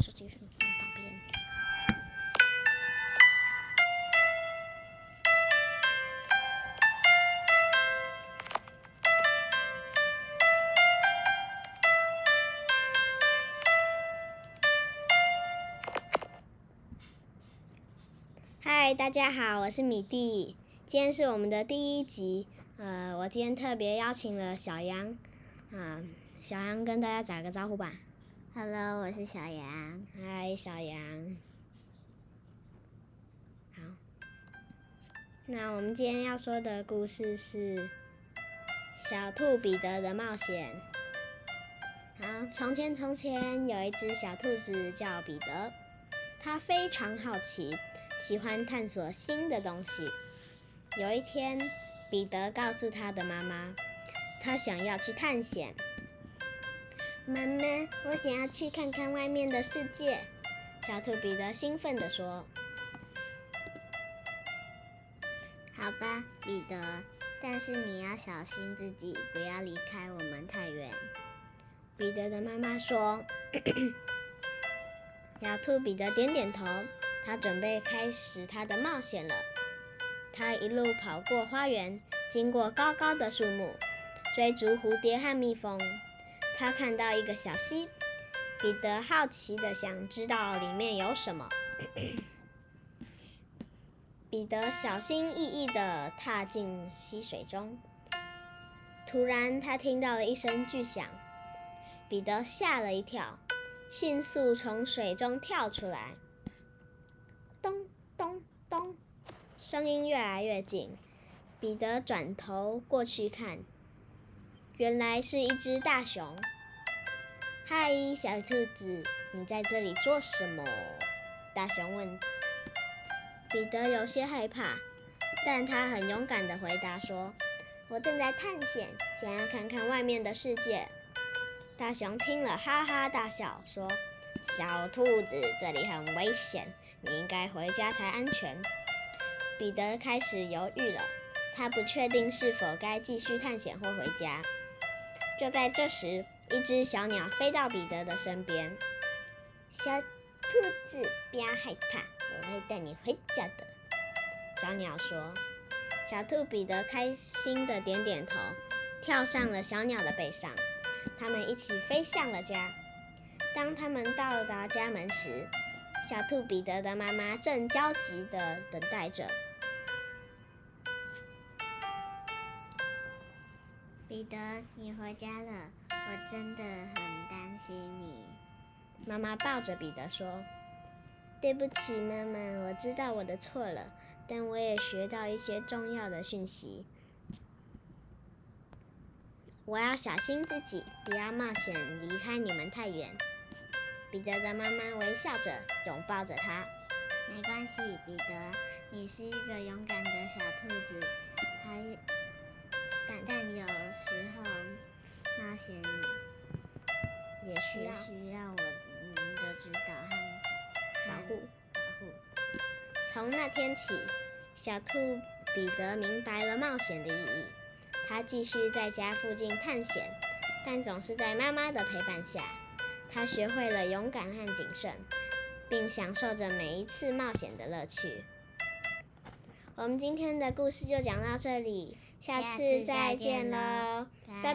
手机放旁边。嗨，大家好，我是米蒂。今天是我们的第一集，呃，我今天特别邀请了小杨，啊，小杨跟大家打个招呼吧。Hello，我是小杨。嗨，小羊。好，那我们今天要说的故事是《小兔彼得的冒险》。好，从前从前有一只小兔子叫彼得，它非常好奇，喜欢探索新的东西。有一天，彼得告诉他的妈妈，他想要去探险。妈妈，我想要去看看外面的世界。小兔彼得兴奋地说好吧，彼得，但是你要小心自己，不要离开我们太远。：“彼得的妈妈说。”小兔彼得点点头，他准备开始他的冒险了。他一路跑过花园，经过高高的树木，追逐蝴蝶和蜜蜂。他看到一个小溪，彼得好奇的想知道里面有什么。彼得小心翼翼的踏进溪水中，突然他听到了一声巨响，彼得吓了一跳，迅速从水中跳出来。咚咚咚，声音越来越近。彼得转头过去看，原来是一只大熊。嗨，小兔子，你在这里做什么？大熊问。彼得有些害怕，但他很勇敢地回答说：“我正在探险，想要看看外面的世界。”大熊听了哈哈大笑，说：“小兔子，这里很危险，你应该回家才安全。”彼得开始犹豫了，他不确定是否该继续探险或回家。就在这时，一只小鸟飞到彼得的身边。小兔子，不要害怕，我会带你回家的。小鸟说。小兔彼得开心的点点头，跳上了小鸟的背上。他们一起飞向了家。当他们到达家门时，小兔彼得的妈妈正焦急的等待着。彼得，你回家了，我真的很担心你。妈妈抱着彼得说：“对不起，妈妈，我知道我的错了，但我也学到一些重要的讯息。我要小心自己，不要冒险离开你们太远。”彼得的妈妈微笑着拥抱着他。没关系，彼得，你是一个勇敢的小兔子，需要需要我们的指导和保护。保护。从那天起，小兔彼得明白了冒险的意义。他继续在家附近探险，但总是在妈妈的陪伴下。他学会了勇敢和谨慎，并享受着每一次冒险的乐趣。我们今天的故事就讲到这里，下次再见喽，拜拜